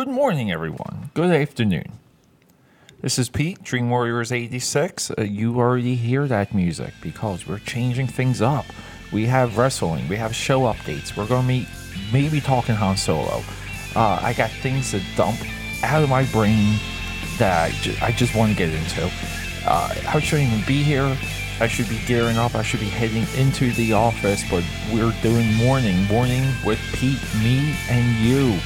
Good morning, everyone. Good afternoon. This is Pete, Dream Warriors 86. Uh, you already hear that music because we're changing things up. We have wrestling, we have show updates. We're going to be maybe talking Han Solo. Uh, I got things to dump out of my brain that I, ju- I just want to get into. Uh, I shouldn't even be here. I should be gearing up. I should be heading into the office, but we're doing morning, morning with Pete, me, and you.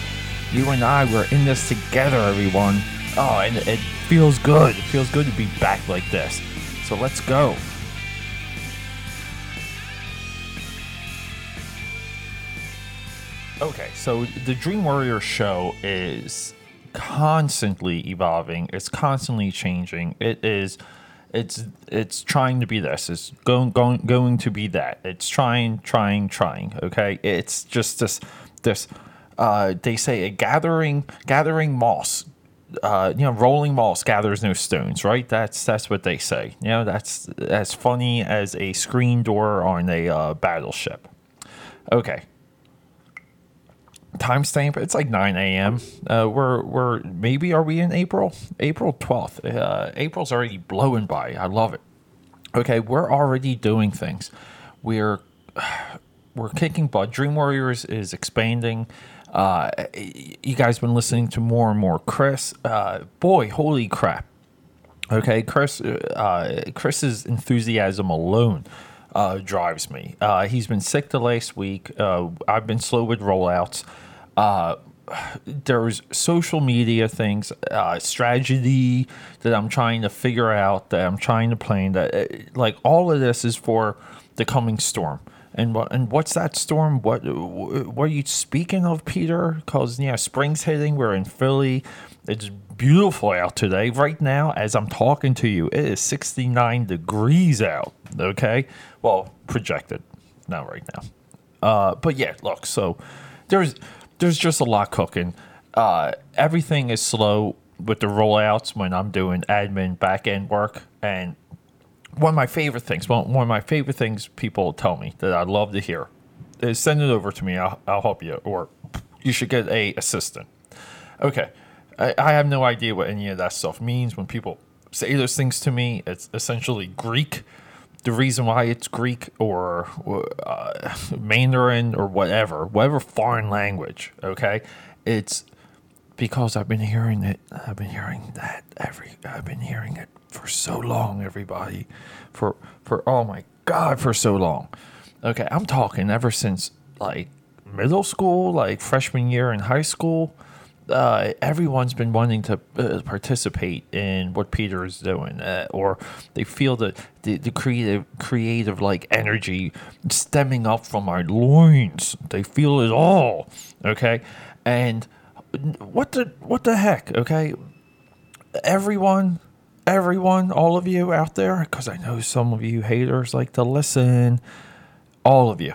You and I, we're in this together, everyone. Oh, and it feels good. It feels good to be back like this. So let's go. Okay, so the Dream Warrior show is constantly evolving. It's constantly changing. It is it's it's trying to be this. It's going going going to be that. It's trying trying trying, okay? It's just this this uh they say a gathering gathering moss uh, you know, rolling moss gathers no stones, right? That's that's what they say. You know, that's as funny as a screen door on a uh, battleship. Okay. Timestamp. It's like 9 a.m. Uh, we're we're maybe are we in April? April 12th. Uh, April's already blowing by. I love it. Okay, we're already doing things. We're we're kicking butt. Dream Warriors is expanding. Uh, you guys been listening to more and more Chris. Uh, boy, holy crap! Okay, Chris. Uh, Chris's enthusiasm alone uh, drives me. Uh, he's been sick the last week. Uh, I've been slow with rollouts. Uh, there's social media things, uh, strategy that I'm trying to figure out, that I'm trying to plan. That uh, like all of this is for the coming storm. And what and what's that storm? What what are you speaking of, Peter? Because yeah, spring's hitting. We're in Philly. It's beautiful out today. Right now, as I'm talking to you, it is 69 degrees out. Okay, well projected, not right now. Uh, but yeah, look. So there's there's just a lot cooking. Uh, everything is slow with the rollouts when I'm doing admin back end work and one of my favorite things, one, one of my favorite things people tell me that I love to hear is send it over to me. I'll, I'll help you, or you should get a assistant. Okay, I, I have no idea what any of that stuff means. When people say those things to me, it's essentially Greek. The reason why it's Greek or uh, Mandarin or whatever, whatever foreign language, okay, it's because I've been hearing it. I've been hearing that every. I've been hearing it for so long, everybody, for for oh my god, for so long. Okay, I'm talking ever since like middle school, like freshman year in high school. Uh, everyone's been wanting to uh, participate in what Peter is doing, uh, or they feel the, the the creative creative like energy stemming up from our loins. They feel it all. Okay, and what the what the heck? Okay, everyone everyone, all of you out there, because I know some of you haters like to listen, all of you.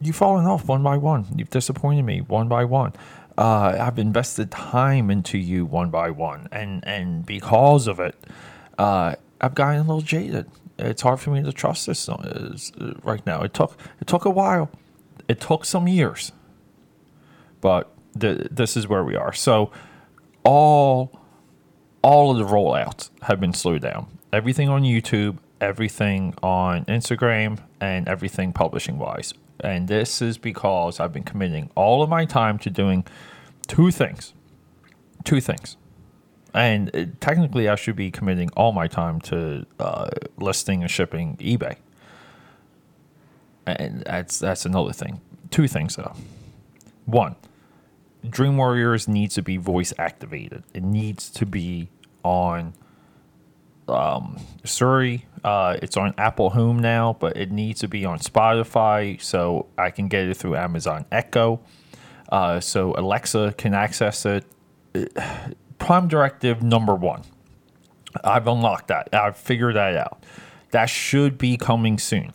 You've fallen off one by one. You've disappointed me one by one. Uh, I've invested time into you one by one, and and because of it, uh, I've gotten a little jaded. It's hard for me to trust this uh, right now. It took it took a while. It took some years, but th- this is where we are. So all all of the rollouts have been slowed down. Everything on YouTube, everything on Instagram, and everything publishing wise. And this is because I've been committing all of my time to doing two things. Two things. And uh, technically, I should be committing all my time to uh, listing and shipping eBay. And that's that's another thing. Two things though. One, Dream Warriors needs to be voice activated. It needs to be on um, Siri. Uh, it's on Apple Home now, but it needs to be on Spotify so I can get it through Amazon Echo. Uh, so Alexa can access it. Prime Directive number one. I've unlocked that. I've figured that out. That should be coming soon.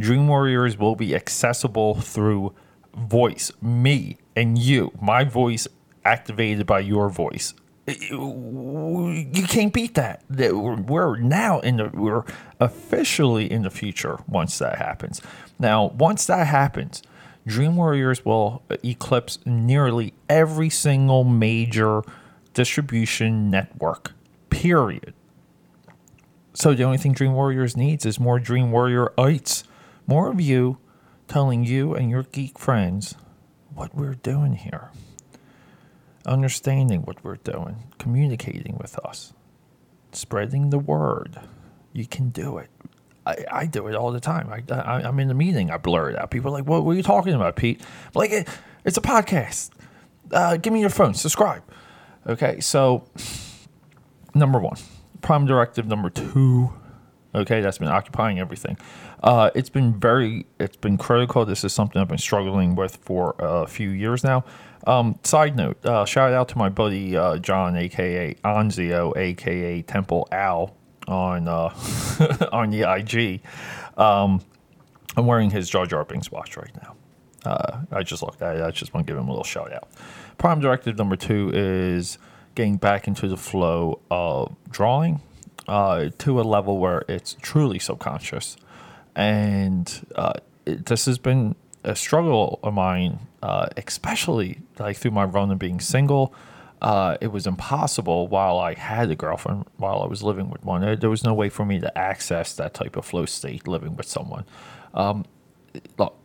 Dream Warriors will be accessible through voice, me and you, my voice activated by your voice. You can't beat that. We're now in the we're officially in the future once that happens. Now, once that happens, Dream Warriors will eclipse nearly every single major distribution network. Period. So the only thing Dream Warriors needs is more Dream Warriorites, more of you telling you and your geek friends what we're doing here, understanding what we're doing, communicating with us, spreading the word. You can do it. I, I do it all the time. I, I, am in a meeting, I blur it out. People are like, what, are you talking about, Pete? I'm like, it, it's a podcast. Uh, give me your phone, subscribe. Okay, so number one, Prime Directive number two. Okay, that's been occupying everything. Uh, it's been very, it's been critical. This is something I've been struggling with for a few years now. Um, side note, uh, shout out to my buddy uh, John, aka Anzio, aka Temple Owl, on uh, on the IG. Um, I'm wearing his Jar Jar Binks watch right now. Uh, I just looked at it. I just want to give him a little shout out. Prime directive number two is getting back into the flow of drawing uh, to a level where it's truly subconscious. And uh, it, this has been a struggle of mine, uh, especially like through my run of being single uh, it was impossible while I had a girlfriend, while I was living with one. There was no way for me to access that type of flow state living with someone. Um, look,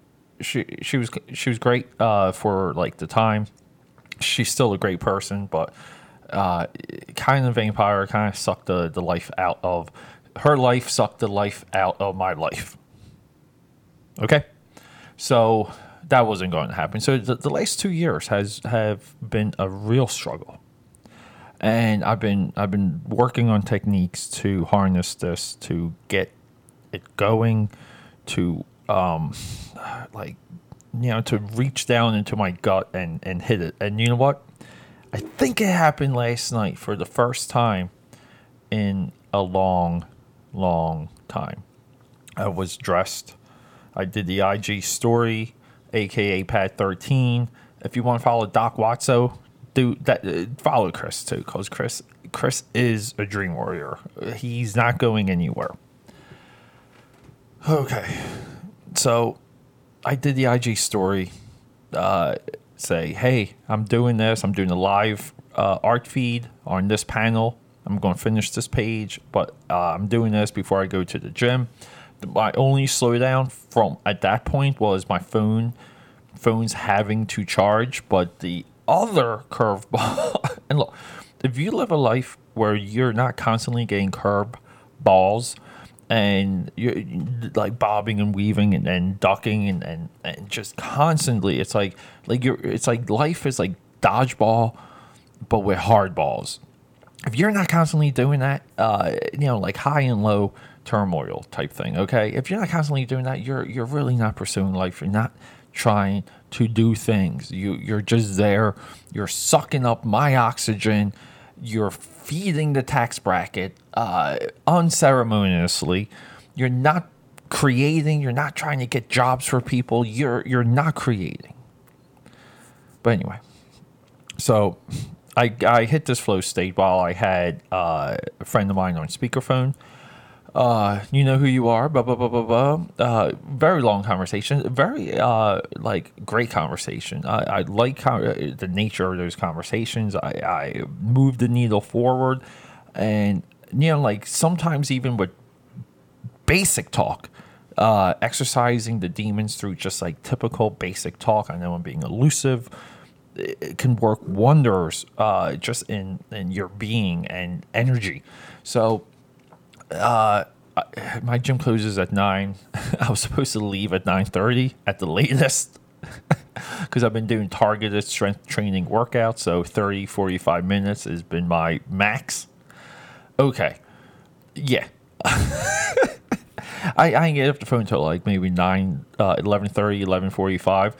she she was she was great uh, for like the time. She's still a great person, but uh, kind of vampire kind of sucked the, the life out of her life, sucked the life out of my life. Okay, so that wasn't going to happen. So the, the last two years has have been a real struggle, and I've been I've been working on techniques to harness this to get it going, to um, like you know to reach down into my gut and and hit it. And you know what? I think it happened last night for the first time in a long, long time. I was dressed. I did the IG story aka Pad Thirteen. If you want to follow Doc Watso, do that. Uh, follow Chris too, because Chris Chris is a Dream Warrior. He's not going anywhere. Okay, so I did the IG story. Uh, say, hey, I'm doing this. I'm doing a live uh, art feed on this panel. I'm going to finish this page, but uh, I'm doing this before I go to the gym my only slowdown from at that point was my phone phones having to charge but the other curveball and look if you live a life where you're not constantly getting curb balls and you're like bobbing and weaving and, and ducking and, and, and just constantly it's like like you're it's like life is like dodgeball but with hard balls if you're not constantly doing that uh, you know like high and low turmoil type thing. Okay, if you're not constantly doing that, you're you're really not pursuing life. You're not trying to do things. You you're just there. You're sucking up my oxygen. You're feeding the tax bracket uh, unceremoniously. You're not creating. You're not trying to get jobs for people. You're you're not creating. But anyway, so I I hit this flow state while I had uh, a friend of mine on speakerphone uh, you know who you are, blah blah blah blah blah. Uh, very long conversation, very uh, like great conversation. I, I like how uh, the nature of those conversations. I, I move the needle forward, and you know, like sometimes even with basic talk, uh, exercising the demons through just like typical basic talk. I know I'm being elusive. It can work wonders uh, just in in your being and energy. So uh, my gym closes at nine. I was supposed to leave at nine thirty at the latest because I've been doing targeted strength training workouts. So 30, 45 minutes has been my max. Okay, yeah. I, I get off the phone until like maybe 9, uh, 11.30, 11.45.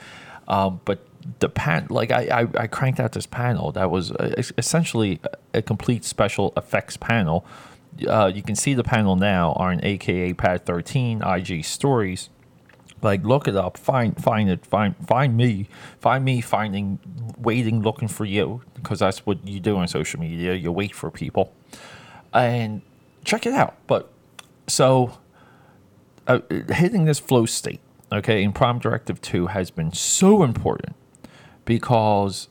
Um, but the pan like I, I, I cranked out this panel that was uh, essentially a complete special effects panel uh, you can see the panel now on AKA Pad 13 IG Stories. Like, look it up, find find it, find find me, find me finding, waiting, looking for you, because that's what you do on social media. You wait for people, and check it out. But so, uh, hitting this flow state, Okay, in Prime Directive 2 has been so important because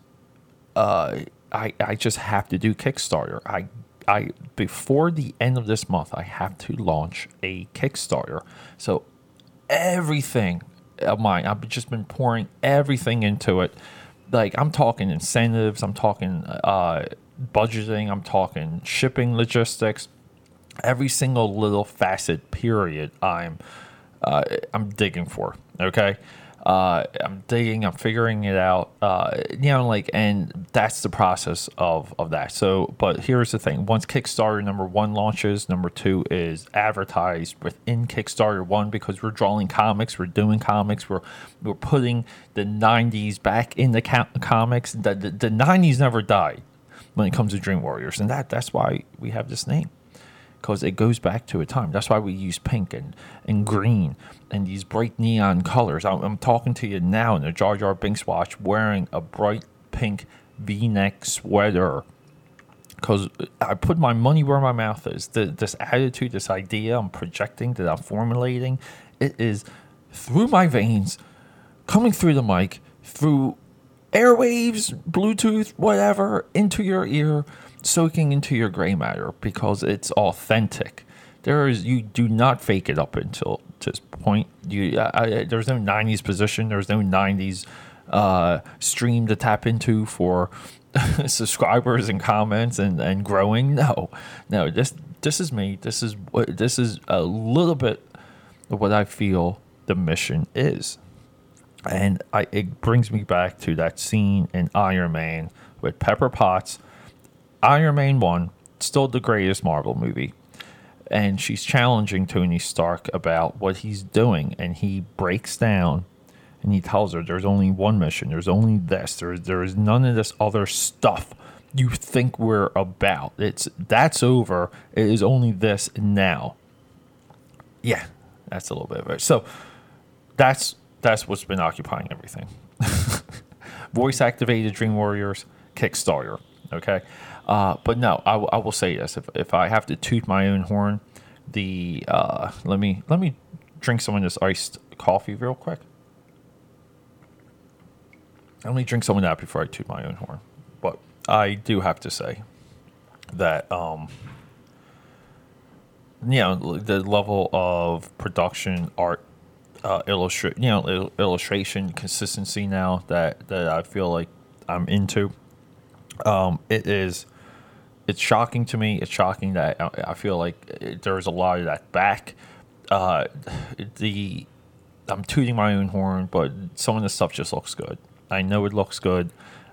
uh, I, I just have to do Kickstarter. I I before the end of this month, I have to launch a Kickstarter. So everything of mine, I've just been pouring everything into it. Like I'm talking incentives, I'm talking uh, budgeting, I'm talking shipping logistics. Every single little facet, period, I'm uh, I'm digging for. Okay, uh, I'm digging, I'm figuring it out. Uh, you know, like, and that's the process of of that. So, but here's the thing: once Kickstarter number one launches, number two is advertised within Kickstarter one because we're drawing comics, we're doing comics, we're we're putting the '90s back in the comics. The, the the '90s never died when it comes to Dream Warriors, and that that's why we have this name because it goes back to a time. That's why we use pink and, and green and these bright neon colors. I'm, I'm talking to you now in a Jar Jar Binks watch wearing a bright pink v neck sweater because I put my money where my mouth is. The, this attitude, this idea I'm projecting, that I'm formulating, it is through my veins, coming through the mic, through airwaves, Bluetooth, whatever, into your ear soaking into your gray matter because it's authentic. There is you do not fake it up until this point. You I, I, there's no '90s position. There's no '90s uh, stream to tap into for subscribers and comments and, and growing. No, no. This this is me. This is what this is a little bit of what I feel the mission is, and I it brings me back to that scene in Iron Man with Pepper Potts Iron Man 1, still the greatest Marvel movie. And she's challenging Tony Stark about what he's doing. And he breaks down and he tells her there's only one mission. There's only this. There, there is none of this other stuff you think we're about. It's that's over. It is only this now. Yeah, that's a little bit of it. So that's that's what's been occupying everything. Voice activated Dream Warriors Kickstarter. Okay. Uh, but no, I, w- I will say this: if, if I have to toot my own horn, the uh, let me let me drink some of this iced coffee real quick. Let me drink some of that before I toot my own horn. But I do have to say that um, you know the level of production, art, uh, you know, il- illustration consistency now that that I feel like I'm into. Um, it is it's shocking to me. It's shocking that I, feel like there's a lot of that back. Uh, the I'm tooting my own horn, but some of the stuff just looks good. I know it looks good.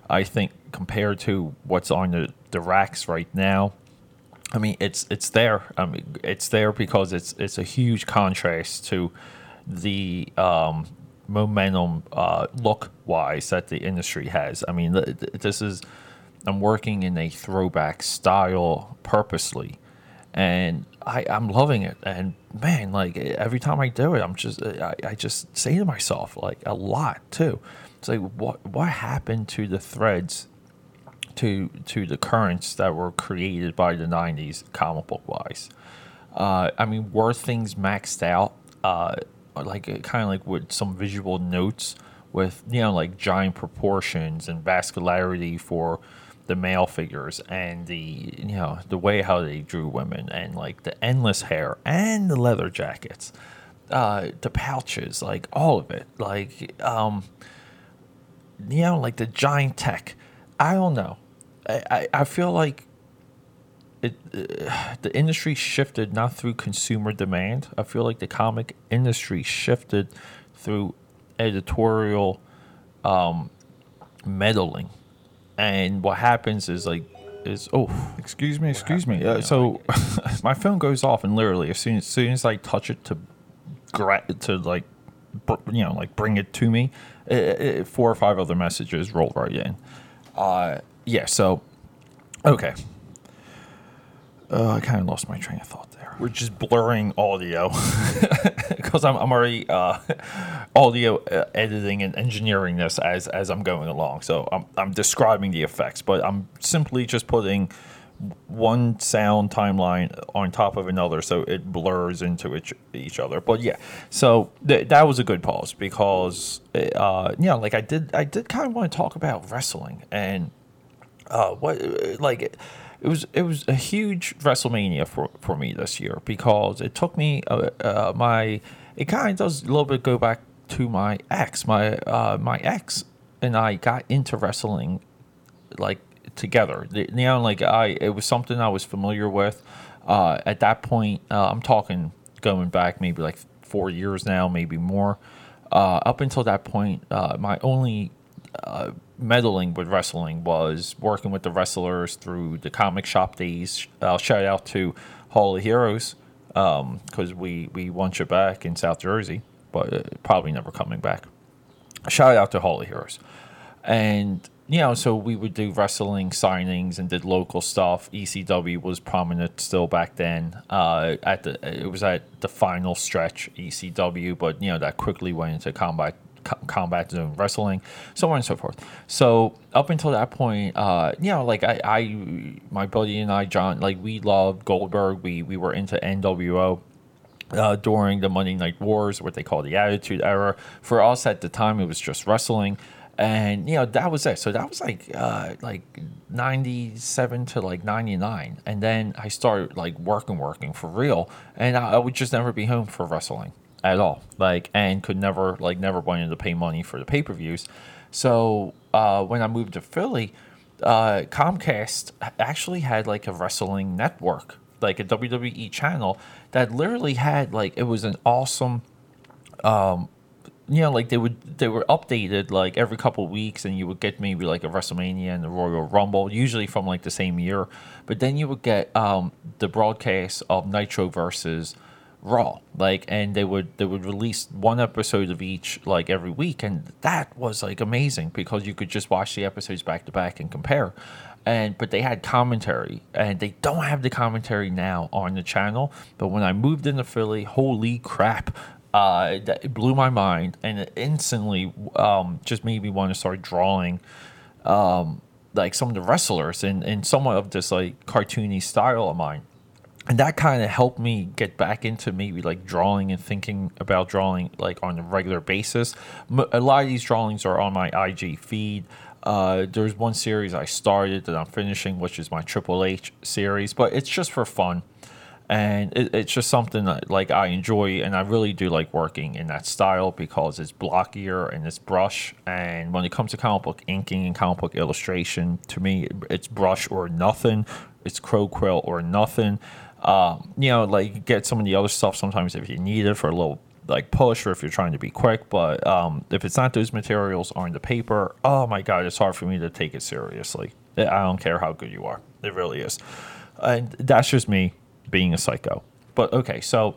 I think compared to what's on the, the racks right now, I mean it's it's there. I mean it's there because it's it's a huge contrast to the um, momentum uh, look wise that the industry has. I mean this is I'm working in a throwback style purposely, and I, I'm loving it. And man, like every time I do it, I'm just I, I just say to myself like a lot too. It's like what what happened to the threads, to to the currents that were created by the '90s comic book wise. Uh, I mean, were things maxed out? Uh, like kind of like with some visual notes with you know like giant proportions and vascularity for the male figures and the you know the way how they drew women and like the endless hair and the leather jackets uh the pouches like all of it. Like um you know like the giant tech. I don't know. I i, I feel like it uh, the industry shifted not through consumer demand. I feel like the comic industry shifted through editorial um meddling and what happens is like is oh excuse me excuse me. uh, so my phone goes off and literally as soon as, soon as i touch it to gra- to like you know like bring it to me it, it, four or five other messages roll right in. Uh yeah so okay. Uh, i kind of lost my train of thought we're just blurring audio because I'm, I'm already uh, audio uh, editing and engineering this as as I'm going along. So I'm I'm describing the effects, but I'm simply just putting one sound timeline on top of another, so it blurs into each, each other. But yeah, so th- that was a good pause because uh, you know, like I did, I did kind of want to talk about wrestling and uh, what like. It, was it was a huge WrestleMania for, for me this year because it took me uh, uh, my it kind of does a little bit go back to my ex my uh, my ex and I got into wrestling like together. You know, like I, it was something I was familiar with. Uh, at that point, uh, I'm talking going back maybe like four years now, maybe more. Uh, up until that point, uh, my only uh, meddling with wrestling was working with the wrestlers through the comic shop days. I'll shout out to Hall of Heroes because um, we we won it back in South Jersey, but uh, probably never coming back. Shout out to Hall of Heroes, and you know, so we would do wrestling signings and did local stuff. ECW was prominent still back then. Uh, at the it was at the final stretch ECW, but you know that quickly went into combat combat zone wrestling, so on and so forth. So up until that point, uh, you know, like I, I, my buddy and I, John, like we loved Goldberg. We we were into NWO. Uh, during the Monday Night Wars, what they call the Attitude Era. For us at the time, it was just wrestling and you know that was it so that was like uh like 97 to like 99 and then i started like working working for real and I, I, would just never be home for wrestling at all like and could never like never wanted to pay money for the pay-per-views so uh when i moved to philly uh comcast actually had like a wrestling network like a wwe channel that literally had like it was an awesome um you know, like they would they were updated like every couple weeks, and you would get maybe like a WrestleMania and the Royal Rumble, usually from like the same year. But then you would get um, the broadcast of Nitro versus Raw, like, and they would they would release one episode of each like every week, and that was like amazing because you could just watch the episodes back to back and compare. And but they had commentary, and they don't have the commentary now on the channel. But when I moved into Philly, holy crap! uh, that blew my mind, and it instantly um, just made me want to start drawing um, like some of the wrestlers in, in somewhat of this like cartoony style of mine. And that kind of helped me get back into maybe like drawing and thinking about drawing like on a regular basis. A lot of these drawings are on my IG feed. Uh, there's one series I started that I'm finishing, which is my Triple H series, but it's just for fun and it, it's just something that like I enjoy, and I really do like working in that style because it's blockier and it's brush. And when it comes to comic book inking and comic book illustration, to me, it's brush or nothing. It's crow quill or nothing. Um, you know, like get some of the other stuff sometimes if you need it for a little like push or if you're trying to be quick. But um, if it's not those materials on the paper, oh my god, it's hard for me to take it seriously. I don't care how good you are. It really is. And that's just me being a psycho. But okay, so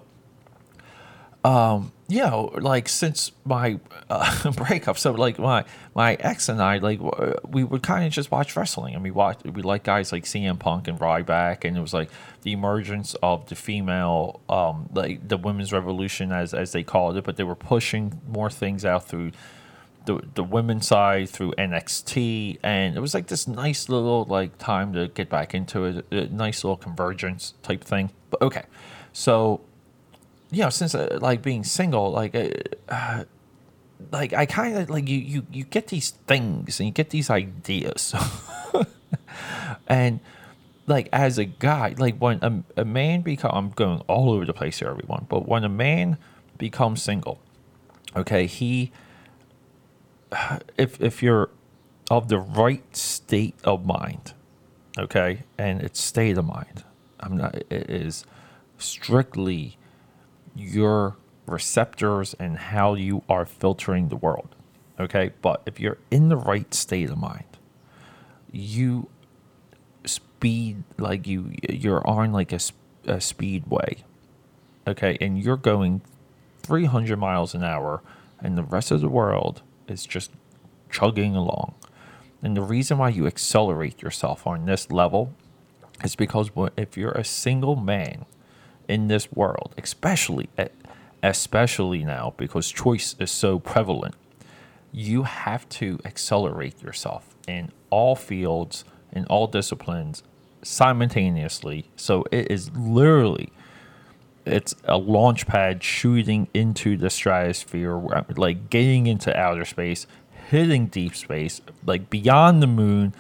um, know, like since my uh, breakup, so like my my ex and I, like we would kind of just watch wrestling, and we watch we like guys like CM Punk and Ryback, and it was like the emergence of the female, um, like the women's revolution as as they called it, but they were pushing more things out through the the women's side through NXT, and it was like this nice little like time to get back into it, a nice little convergence type thing. But okay, so you know, since uh, like being single, like. Uh, uh like I kind of like you, you you get these things and you get these ideas, and like as a guy, like when a, a man become I'm going all over the place here, everyone. But when a man becomes single, okay, he if if you're of the right state of mind, okay, and it's state of mind, I'm not. It is strictly your receptors and how you are filtering the world, okay. But if you're in the right state of mind, you speed like you you're on like a, a speedway, okay, and you're going 300 miles an hour, and the rest of the world is just chugging along. And the reason why you accelerate yourself on this level is because if you're a single man in this world, especially eh, especially now because choice is so prevalent, you have to accelerate yourself in all fields, in all disciplines, simultaneously. So it is literally it's a launch pad shooting into the stratosphere, like getting into outer space, hitting deep space, like beyond the moon,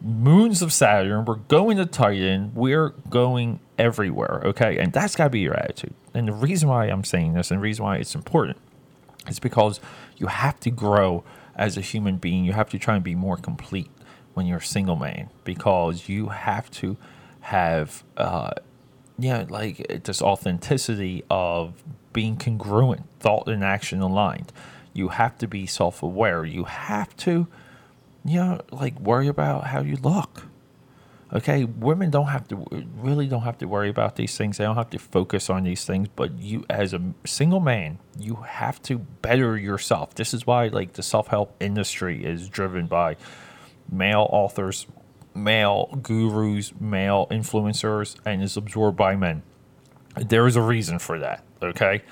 moons of Saturn. We're going to Titan. We're going everywhere. Okay. And that's got to be your attitude. And the reason why I'm saying this and the reason why it's important is because you have to grow as a human being. You have to try and be more complete when you're a single man because you have to have, uh, yeah, like this authenticity of being congruent, thought and action aligned. You have to be self aware. You have to, you know, like worry about how you look. Okay, women don't have to really don't have to worry about these things. They don't have to focus on these things. But you, as a single man, you have to better yourself. This is why, like, the self help industry is driven by male authors, male gurus, male influencers, and is absorbed by men. There is a reason for that. Okay,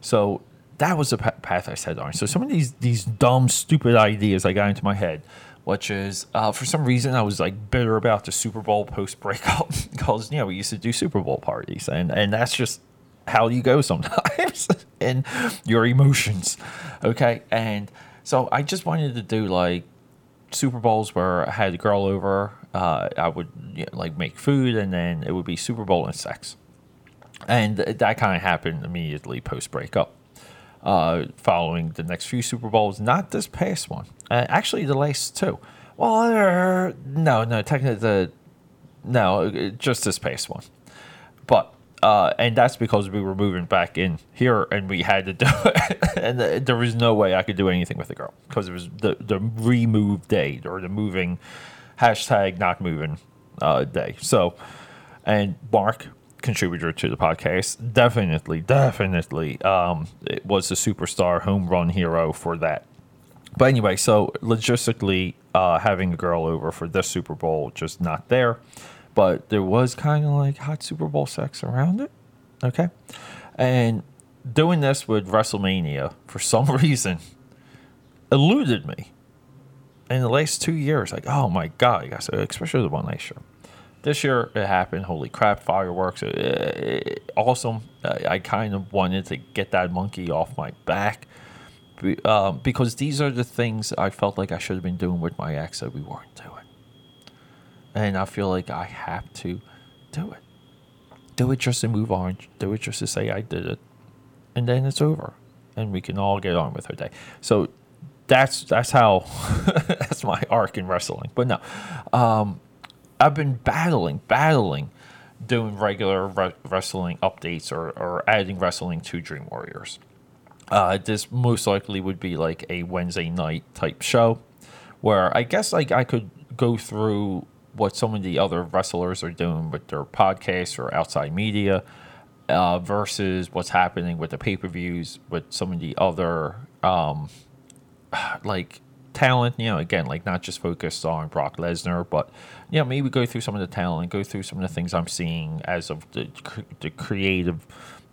so that was the path I set on. So some of these these dumb, stupid ideas I got into my head, which is uh, for some reason I was like bitter about the Super Bowl post breakup because you know we used to do Super Bowl parties, and and that's just how you go sometimes in your emotions. Okay, and so I just wanted to do like Super Bowls where I had a girl over. Uh, I would you know, like make food, and then it would be Super Bowl and sex, and that kind of happened immediately post breakup. Uh, following the next few Super Bowls, not this past one, uh, actually the last two. Well, uh, no, no, technically the no, just this past one, but uh, and that's because we were moving back in here and we had to do it. and the, there was no way I could do anything with the girl because it was the, the remove date or the moving hashtag not moving uh, day. So, and Mark, contributor to the podcast, definitely, definitely um, it was a superstar home run hero for that. But anyway, so logistically, uh, having a girl over for this Super Bowl just not there but there was kind of like hot Super Bowl sex around it. Okay. And doing this with WrestleMania for some reason eluded me in the last two years. Like, oh my God, especially the one last year. This year it happened. Holy crap, fireworks. awesome. I, I kind of wanted to get that monkey off my back. Um, because these are the things I felt like I should have been doing with my ex that we weren't doing and I feel like I have to do it. Do it just to move on. Do it just to say I did it, and then it's over, and we can all get on with our day. So that's that's how that's my arc in wrestling. But no, um, I've been battling, battling, doing regular re- wrestling updates or, or adding wrestling to Dream Warriors. Uh, this most likely would be like a Wednesday night type show, where I guess like I could go through what some of the other wrestlers are doing with their podcasts or outside media uh, versus what's happening with the pay per views with some of the other um, like talent. You know, again, like not just focused on Brock Lesnar, but you know, maybe go through some of the talent, go through some of the things I'm seeing as of the the creative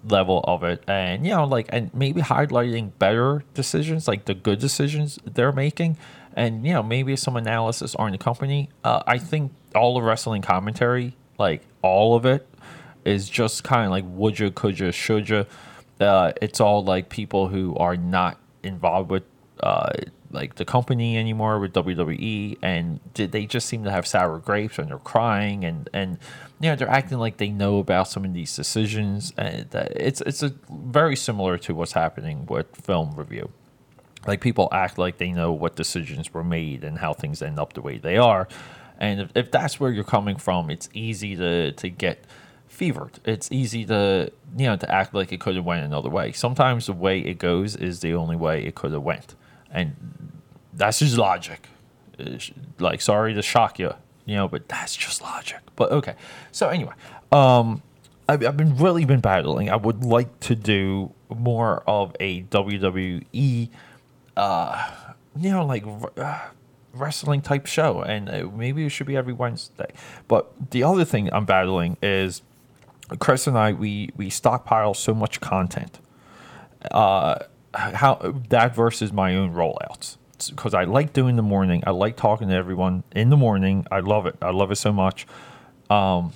level of it and you know like and maybe highlighting better decisions like the good decisions they're making and you know maybe some analysis on the company. Uh, I think all the wrestling commentary, like all of it, is just kind of like would you, could you, should you. Uh, it's all like people who are not involved with uh, like the company anymore with WWE, and they just seem to have sour grapes and they're crying and and you know they're acting like they know about some of these decisions. Uh, and it's it's a very similar to what's happening with film review. Like people act like they know what decisions were made and how things end up the way they are. And if, if that's where you're coming from it's easy to to get fevered. It's easy to you know to act like it could have went another way. Sometimes the way it goes is the only way it could have went and that's just logic. Like sorry to shock you you know but that's just logic. But okay. So anyway um I've, I've been really been battling. I would like to do more of a wwe uh, you know, like uh, wrestling type show, and uh, maybe it should be every Wednesday. But the other thing I'm battling is Chris and I we we stockpile so much content. Uh, how that versus my own rollouts because I like doing the morning. I like talking to everyone in the morning. I love it. I love it so much. Um,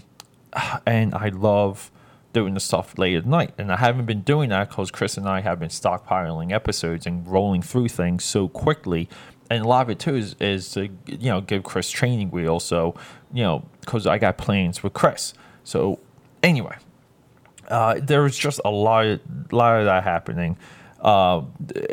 and I love doing the stuff late at night. And I haven't been doing that because Chris and I have been stockpiling episodes and rolling through things so quickly. And a lot of it too is, is to you know give Chris training wheels. So you know because I got plans with Chris. So anyway, uh, there was just a lot, lot of that happening. Uh,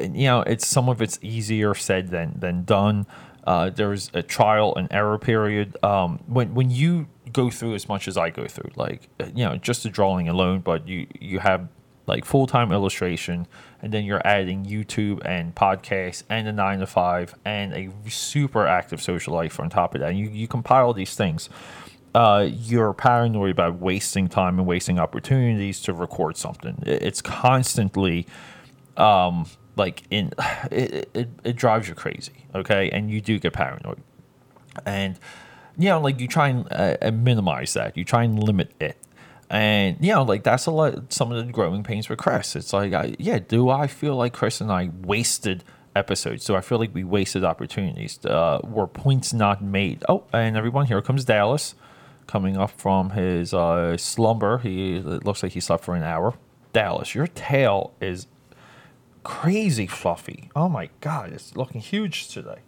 you know, it's some of it's easier said than than done. Uh, there's a trial and error period. Um, when when you go through as much as I go through, like you know, just the drawing alone, but you you have like full time illustration, and then you're adding YouTube and podcasts and a nine to five and a super active social life on top of that. And you you compile these things. Uh, you're paranoid about wasting time and wasting opportunities to record something. It's constantly um, like in it, it, it drives you crazy okay? And you do get paranoid. And you know like you try and uh, minimize that. You try and limit it. And you know like that's a lot some of the growing pains with chris. It's like I, yeah do i feel like chris and i wasted episodes? So i feel like we wasted opportunities? Uh, were points not made? Oh and everyone here comes dallas coming up from his uh, slumber. He it looks like he slept for an hour. Dallas your tail is crazy fluffy. Oh my god, it's looking huge today.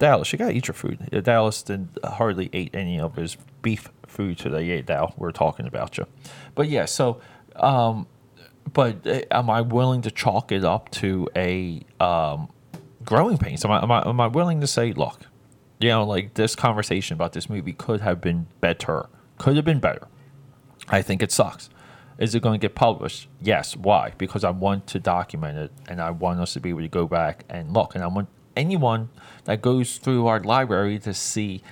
Dallas, you gotta eat your food. Dallas did hardly ate any of his beef food today. Yeah, Dal, we're talking about you. But yeah, so, um, but uh, am I willing to chalk it up to a um, growing pains? Am I, am I am I willing to say, look, you know, like this conversation about this movie could have been better, could have been better. I think it sucks. Is it going to get published? Yes. Why? Because I want to document it and I want us to be able to go back and look. And I want anyone that goes through our library to see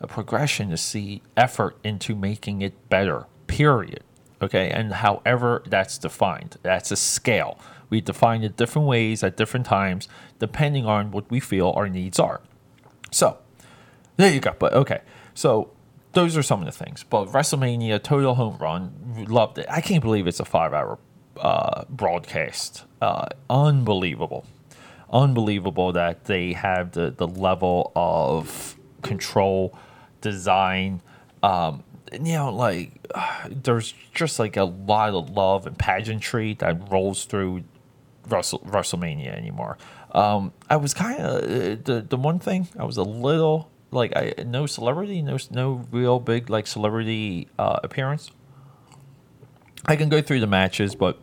a progression, to see effort into making it better, period. Okay. And however that's defined, that's a scale. We define it different ways at different times, depending on what we feel our needs are. So, there you go. But okay. So, those are some of the things. But WrestleMania, total home run, loved it. I can't believe it's a five hour uh, broadcast. Uh, unbelievable. Unbelievable that they have the, the level of control, design. Um, you know, like, uh, there's just like a lot of love and pageantry that rolls through Russell, WrestleMania anymore. Um, I was kind of, uh, the, the one thing, I was a little like I, no celebrity, no no real big like celebrity uh, appearance. I can go through the matches, but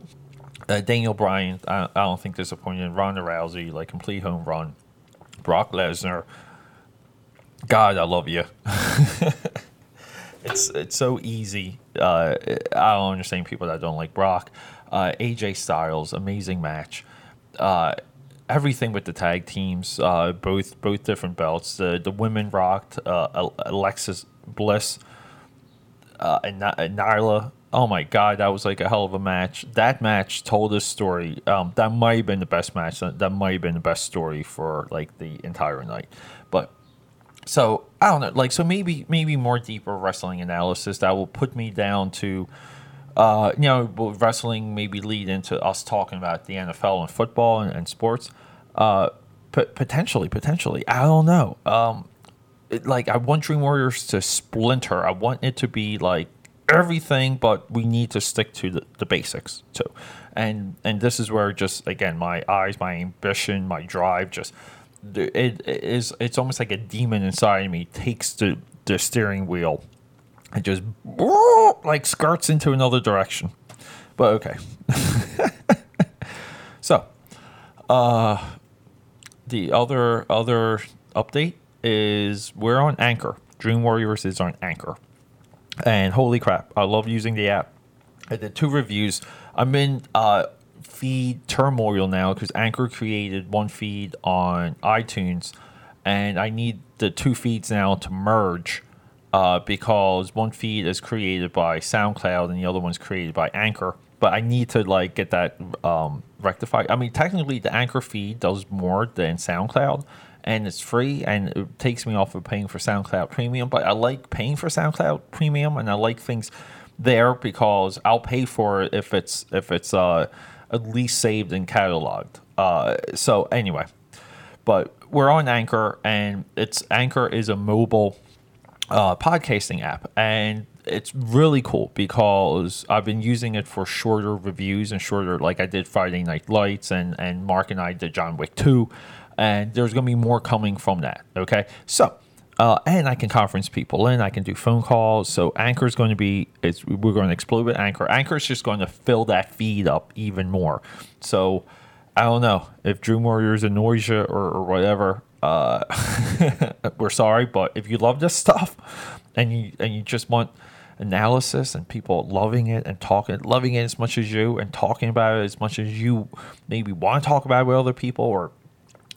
uh, Daniel Bryan, I, I don't think disappointed. Ronda Rousey, like complete home run. Brock Lesnar, God, I love you. it's it's so easy. Uh, I don't understand people that don't like Brock. Uh, AJ Styles, amazing match. Uh, everything with the tag teams, uh, both both different belts. The the women rocked uh, Alexa Bliss uh, and, and Nyla. Oh my god, that was like a hell of a match. That match told a story. Um, that might have been the best match. That, that might have been the best story for like the entire night. But so I don't know. Like so maybe maybe more deeper wrestling analysis that will put me down to uh, you know, wrestling maybe lead into us talking about the NFL and football and, and sports. Uh, p- potentially, potentially, I don't know. Um, it, like I want Dream Warriors to splinter. I want it to be like everything, but we need to stick to the, the basics too. And and this is where just again my eyes, my ambition, my drive, just it, it is. It's almost like a demon inside me takes the the steering wheel it just like skirts into another direction. But okay. so, uh, the other other update is we're on Anchor. Dream Warriors is on Anchor, and holy crap, I love using the app. I did two reviews. I'm in uh, feed turmoil now because Anchor created one feed on iTunes, and I need the two feeds now to merge uh, because one feed is created by SoundCloud and the other one's created by Anchor. But I need to like get that um, rectified. I mean, technically, the Anchor feed does more than SoundCloud, and it's free, and it takes me off of paying for SoundCloud Premium. But I like paying for SoundCloud Premium, and I like things there because I'll pay for it if it's if it's uh, at least saved and cataloged. Uh, so anyway, but we're on Anchor, and it's Anchor is a mobile uh, podcasting app, and it's really cool because I've been using it for shorter reviews and shorter, like I did Friday Night Lights, and and Mark and I did John Wick two, and there's going to be more coming from that. Okay, so. Uh, and I can conference people in. I can do phone calls. So Anchor is going to be. We're going to explode with Anchor. Anchor is just going to fill that feed up even more. So I don't know if Dream Warriors annoys you or, or whatever. Uh, we're sorry, but if you love this stuff and you and you just want analysis and people loving it and talking, loving it as much as you and talking about it as much as you maybe want to talk about it with other people or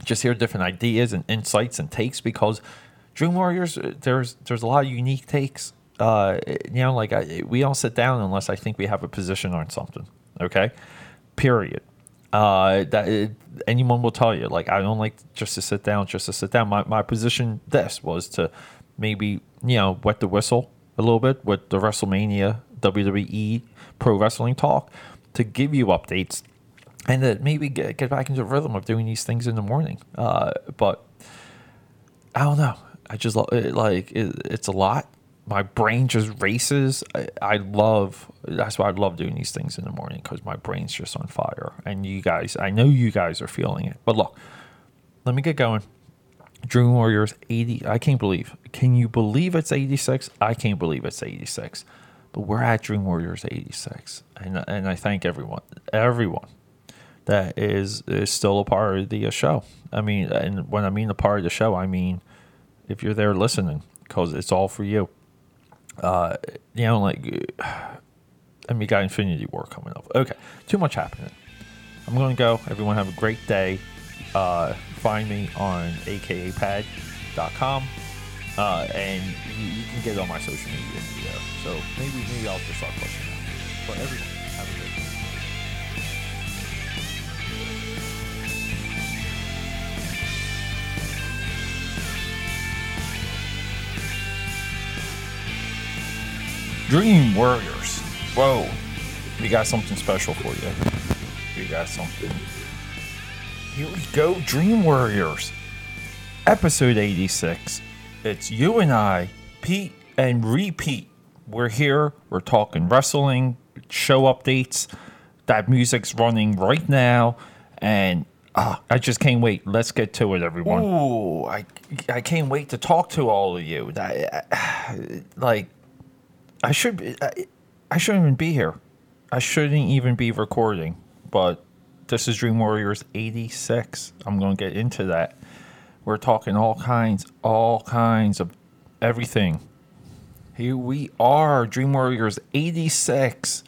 just hear different ideas and insights and takes because Dream Warriors, uh, there's there's a lot of unique takes. Uh, you know, like I, we don't sit down unless I think we have a position on something. Okay, period. Uh, that it, anyone will tell you. Like I don't like just to sit down, just to sit down. My my position this was to maybe you know wet the whistle a little bit with the WrestleMania WWE Pro Wrestling Talk to give you updates and to maybe get, get back into the rhythm of doing these things in the morning. Uh, but I don't know. I just like it, it's a lot. My brain just races. I, I love that's why I love doing these things in the morning because my brain's just on fire. And you guys, I know you guys are feeling it. But look, let me get going. Dream Warriors 80. I can't believe. Can you believe it's 86? I can't believe it's 86. But we're at Dream Warriors 86. And, and I thank everyone, everyone that is, is still a part of the uh, show. I mean, and when I mean a part of the show, I mean if you're there listening, because it's all for you. Uh, you know, like, and we got Infinity War coming up. Okay, too much happening. I'm going to go. Everyone have a great day. Uh, find me on akapad.com. Uh, and you, you, can get it on my social media. So maybe maybe I'll just start that. But everyone, Dream Warriors. Whoa. We got something special for you. We got something. Here we go, Dream Warriors. Episode 86. It's you and I, Pete and Repeat. We're here, we're talking wrestling, show updates. That music's running right now, and uh, I just can't wait. Let's get to it, everyone. Ooh, I, I can't wait to talk to all of you. That, like, I should be, I, I shouldn't even be here. I shouldn't even be recording, but this is Dream Warriors 86. I'm going to get into that. We're talking all kinds, all kinds of everything. Here we are, Dream Warriors 86.